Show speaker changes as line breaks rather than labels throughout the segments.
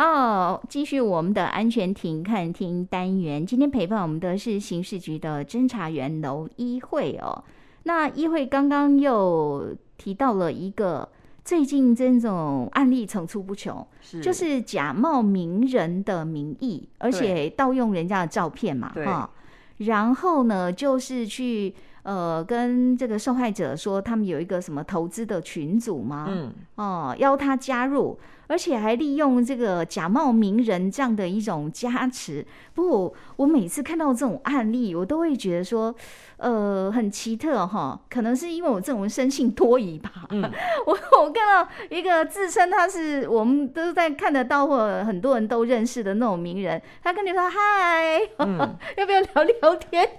哦，继续我们的安全庭看厅单元。今天陪伴我们的是刑事局的侦查员楼一慧哦。那一慧刚刚又提到了一个最近这种案例层出不穷，是就是假冒名人的名义，而且盗用人家的照片嘛，哈。然后呢，就是去。呃，跟这个受害者说，他们有一个什么投资的群组吗？嗯，哦，邀他加入。而且还利用这个假冒名人这样的一种加持。不过我每次看到这种案例，我都会觉得说，呃，很奇特哈。可能是因为我这种生性多疑吧。嗯，我我看到一个自称他是我们都在看得到或很多人都认识的那种名人，他跟你说嗨，嗯、要不要聊聊天？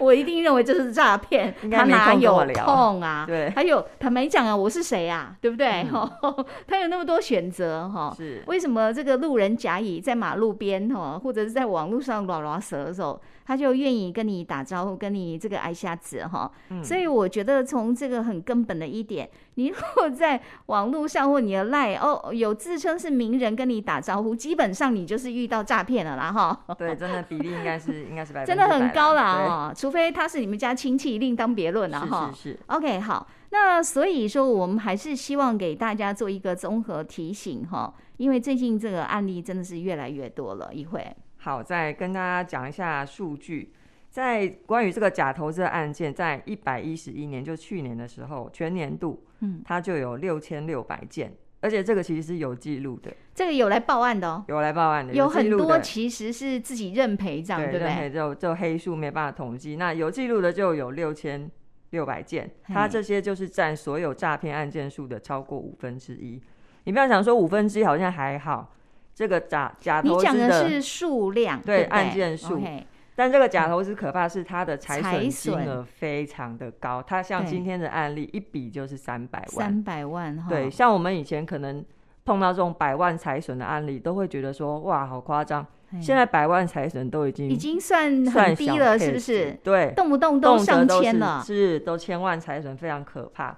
我一定认为这是诈骗。他哪有空啊？对，还有坦白讲啊，我是谁啊？对不对？哈、嗯，他有那么多选择。哈，是为什么这个路人甲乙在马路边哈，或者是在网络上拉拉舌的时候，他就愿意跟你打招呼，跟你这个挨下子哈？嗯、所以我觉得从这个很根本的一点，你如果在网络上或你的赖哦有自称是名人跟你打招呼，基本上你就是遇到诈骗了啦哈。对，真的比例应该是应该是百分之百 真的很高了啊，除非他是你们家亲戚，另当别论了哈。是是是。OK，好。那所以说，我们还是希望给大家做一个综合提醒哈，因为最近这个案例真的是越来越多了。一会好，再跟大家讲一下数据，在关于这个假投资的案件，在一百一十一年，就去年的时候，全年度，嗯，它就有六千六百件，而且这个其实是有记录的，这个有来报案的哦，有来报案的，有很多其实是自己认赔这样，对不对？认赔就就黑数没办法统计，那有记录的就有六千。六百件，它这些就是占所有诈骗案件数的超过五分之一。你不要想说五分之一好像还好，这个假假投资的，你讲的是数量，对，对，对案件数。Okay. 但这个假投资可怕是它的财损金额非常的高，它像今天的案例一笔就是三百万，三百万。对，像我们以前可能碰到这种百万财损的案例，都会觉得说哇，好夸张。现在百万财神都已经已经算很低了，是不是？对，动不动都上千了，是都千万财神，非常可怕。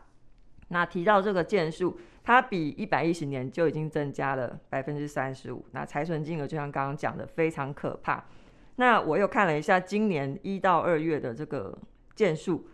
那提到这个件数，它比一百一十年就已经增加了百分之三十五。那财损金额就像刚刚讲的，非常可怕。那我又看了一下今年一到二月的这个件数，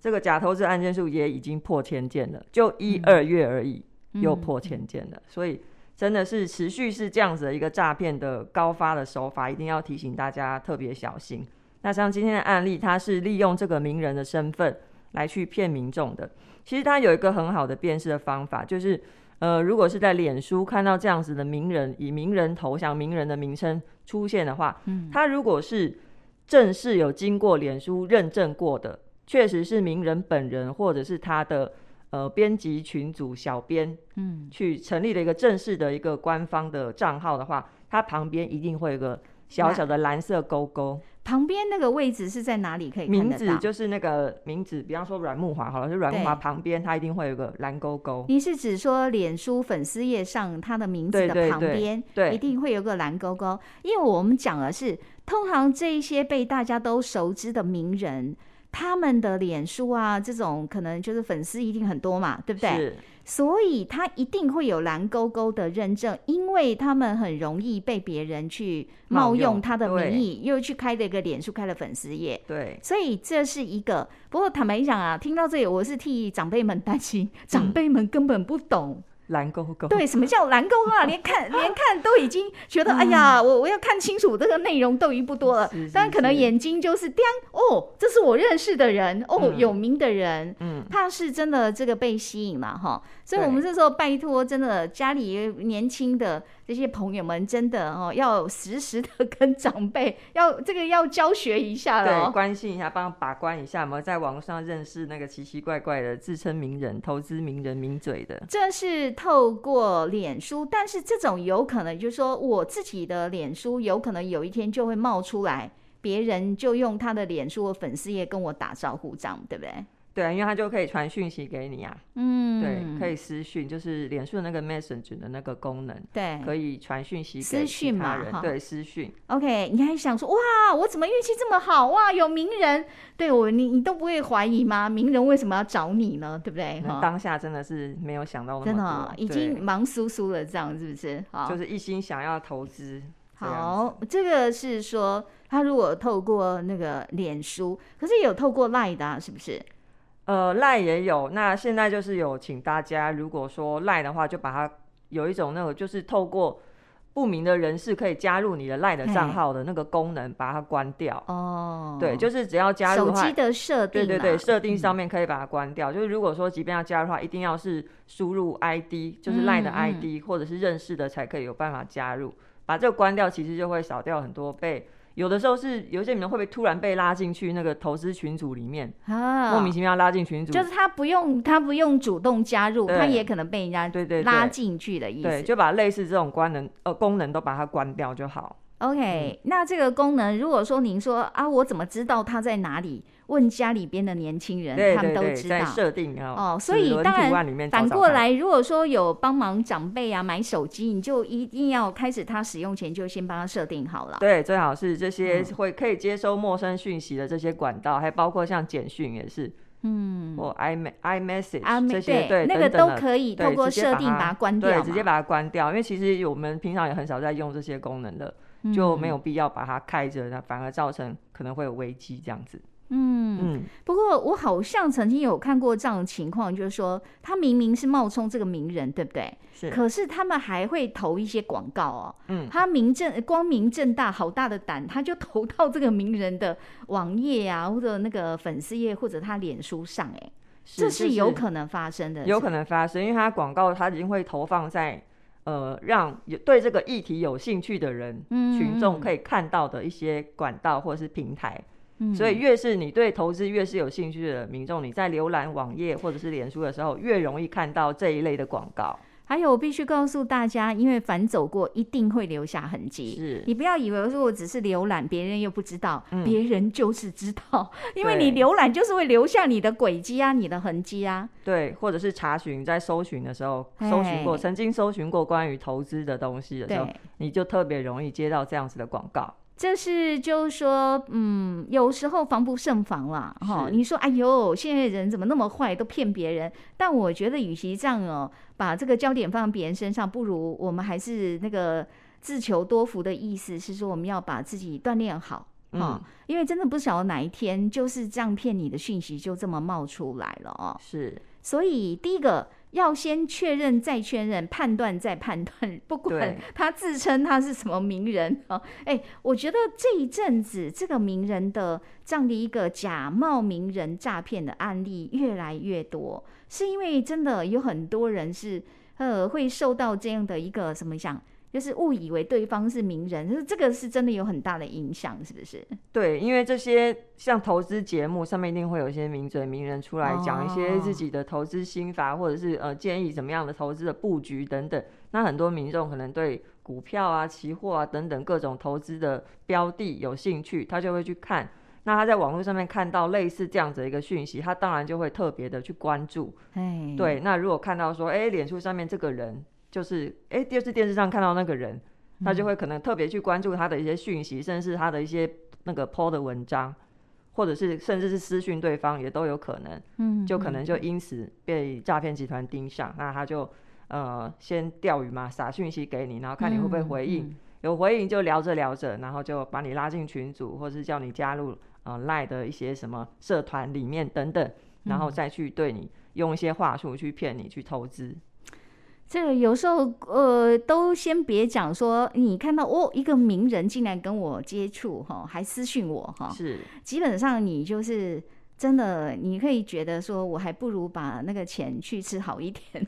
这个假投资案件数也已经破千件了，就一二月而已，嗯、又破千件了，所以。真的是持续是这样子的一个诈骗的高发的手法，一定要提醒大家特别小心。那像今天的案例，他是利用这个名人的身份来去骗民众的。其实他有一个很好的辨识的方法，就是呃，如果是在脸书看到这样子的名人以名人头像、名人的名称出现的话，嗯，他如果是正式有经过脸书认证过的，确实是名人本人或者是他的。呃，编辑群组小编，嗯，去成立了一个正式的一个官方的账号的话，他旁边一定会有个小小的蓝色勾勾。旁边那个位置是在哪里？可以？名字就是那个名字，比方说阮木华好了，就阮木华旁边它一定会有个蓝勾勾。你是指说脸书粉丝页上它的名字的旁边，对，一定会有个蓝勾勾？因为我们讲的是，通常这一些被大家都熟知的名人。他们的脸书啊，这种可能就是粉丝一定很多嘛，对不对？所以他一定会有蓝勾勾的认证，因为他们很容易被别人去冒用他的名义，又去开了一个脸书，开了粉丝页。对。所以这是一个。不过坦白讲啊，听到这里，我是替长辈们担心，长辈们根本不懂。蓝勾勾，对，什么叫蓝勾勾啊？连看连看都已经觉得，哎呀，我我要看清楚这个内容都已经不多了。但可能眼睛就是叮，哦，这是我认识的人，哦，嗯、有名的人，嗯，他是真的这个被吸引了哈。所以我们这时候拜托，真的家里年轻的。这些朋友们真的哦，要时时的跟长辈 要这个要教学一下了，对，关心一下，帮把关一下，有没有在网络上认识那个奇奇怪怪的自称名人、投资名人、名嘴的？这是透过脸书，但是这种有可能就是说，我自己的脸书有可能有一天就会冒出来，别人就用他的脸书的粉丝页跟我打招呼，这样对不对？
对，因为他就可以传讯息给你啊，嗯，对，可以私讯，就是脸书的那个 Messenger 的那个功能，
对，
可以传讯息给其他人，对，私讯。
OK，你还想说哇，我怎么运气这么好哇？有名人，对我，你你都不会怀疑吗？名人为什么要找你呢？对不对？
当下真的是没有想到那么多，
真的已经忙酥酥了，这样是不是？好，
就是一心想要投资。
好，这个是说他如果透过那个脸书，可是也有透过 Line 的啊，是不是？
呃，Line 也有，那现在就是有请大家，如果说 Line 的话，就把它有一种那个，就是透过不明的人士可以加入你的 Line 的账号的那个功能，把它关掉。哦，对，就是只要加入的话，
手机的设定，
对对对，设定上面可以把它关掉。嗯、就是如果说即便要加入的话，一定要是输入 ID，就是 Line 的 ID、嗯、或者是认识的才可以有办法加入。把这个关掉，其实就会少掉很多被。有的时候是有些女人会不会突然被拉进去那个投资群组里面啊，莫名其妙拉进群组，
就是他不用他不用主动加入，他也可能被人家对对拉进去的意思。
对，就把类似这种功能呃功能都把它关掉就好。
OK，、嗯、那这个功能，如果说您说啊，我怎么知道它在哪里？问家里边的年轻人，
对对对，
他们都知道。
设定
哦，所以当然反过来，如果说有帮忙长辈啊买手机，你就一定要开始他使用前就先帮他设定好了。
对，最好是这些会可以接收陌生讯息的这些管道，嗯、还包括像简讯也是，嗯，或 i iMessage、啊、这些，对，
那个都可以透过设定把它关掉，
对，直接把它关掉。因为其实我们平常也很少在用这些功能的，就没有必要把它开着，那反而造成可能会有危机这样子。
嗯嗯，不过我好像曾经有看过这样的情况，就是说他明明是冒充这个名人，对不对？是。可是他们还会投一些广告哦。嗯。他明正光明正大，好大的胆，他就投到这个名人的网页啊，或者那个粉丝页，或者他脸书上，哎，这是有可能发生的。
有可能发生，因为他广告他已经会投放在呃，让对这个议题有兴趣的人、嗯、群众可以看到的一些管道或者是平台。所以，越是你对投资越是有兴趣的民众，你在浏览网页或者是脸书的时候，越容易看到这一类的广告。
还有，我必须告诉大家，因为反走过，一定会留下痕迹。是，你不要以为说我只是浏览，别人又不知道，嗯、别人就是知道，因为你浏览就是会留下你的轨迹啊，你的痕迹啊。
对，或者是查询在搜寻的时候，搜寻过，曾经搜寻过关于投资的东西的时候，你就特别容易接到这样子的广告。
这是就是说，嗯，有时候防不胜防啦，哈。你说，哎呦，现在人怎么那么坏，都骗别人？但我觉得，与其这样哦，把这个焦点放在别人身上，不如我们还是那个自求多福的意思，是说我们要把自己锻炼好，哈、嗯。因为真的不晓得哪一天就是这样骗你的讯息就这么冒出来了哦。
是，
所以第一个。要先确认再确认，判断再判断，不管他自称他是什么名人 哦，哎、欸，我觉得这一阵子这个名人的这样的一个假冒名人诈骗的案例越来越多，是因为真的有很多人是呃会受到这样的一个什么讲？就是误以为对方是名人，就是这个是真的有很大的影响，是不是？
对，因为这些像投资节目上面一定会有一些名嘴名人出来讲一些自己的投资心法，哦、或者是呃建议怎么样的投资的布局等等。那很多民众可能对股票啊、期货啊等等各种投资的标的有兴趣，他就会去看。那他在网络上面看到类似这样子的一个讯息，他当然就会特别的去关注。哎，对。那如果看到说，哎，脸书上面这个人。就是哎，第二次电视上看到那个人，他就会可能特别去关注他的一些讯息，嗯、甚至是他的一些那个 po 的文章，或者是甚至是私讯对方也都有可能，嗯，就可能就因此被诈骗集团盯上，嗯、那他就呃先钓鱼嘛，撒讯息给你，然后看你会不会回应，嗯。嗯、有回应就聊着聊着，然后就把你拉进群组，或者是叫你加入呃 Line 的一些什么社团里面等等，然后再去对你用一些话术去骗你去投资。
这个有时候，呃，都先别讲说，你看到哦，一个名人竟然跟我接触，哈，还私讯我，哈，是，基本上你就是真的，你可以觉得说，我还不如把那个钱去吃好一点，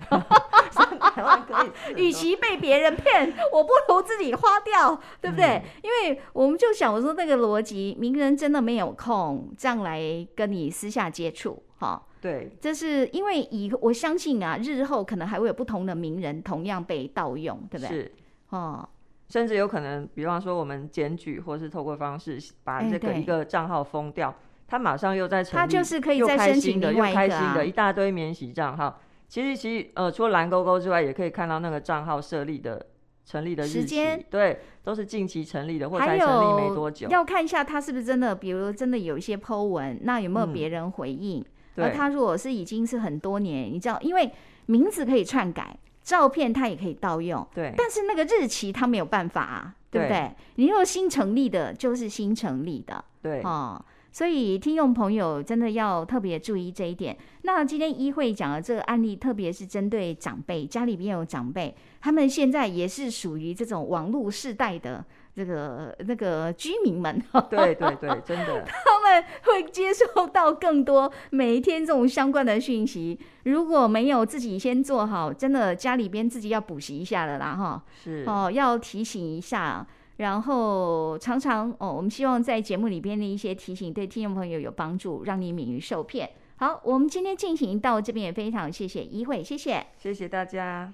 与其被别人骗，我不如自己花掉，对不对？嗯、因为我们就想说那个逻辑，名人真的没有空这样来跟你私下接触，哈。
对，
这是因为以我相信啊，日后可能还会有不同的名人同样被盗用，对不对？是，哦，
甚至有可能，比方说我们检举，或是透过方式把这个一个账号封掉，欸、他马上又在成立，
他就是可以再申请另外一个、啊、
又开新的一大堆免洗账号。其实，其实呃，除了蓝勾勾之外，也可以看到那个账号设立的。成立的日期，时间对，都是近期成立的，或才成立没多久。
要看一下他是不是真的，比如真的有一些 po 文，那有没有别人回应？而、嗯、他如果是已经是很多年，你知道，因为名字可以篡改，照片他也可以盗用，
对。
但是那个日期他没有办法啊，对不对？对，你如果新成立的，就是新成立的，
对，
哦。所以听众朋友真的要特别注意这一点。那今天一会讲的这个案例，特别是针对长辈，家里边有长辈，他们现在也是属于这种网络世代的这个那个居民们。
对对对，真的，
他们会接受到更多每一天这种相关的讯息。如果没有自己先做好，真的家里边自己要补习一下了啦，哈。
是
哦，要提醒一下。然后常常哦，我们希望在节目里边的一些提醒对听众朋友有帮助，让你免于受骗。好，我们今天进行到这边也非常谢谢一会，谢谢，
谢谢大家。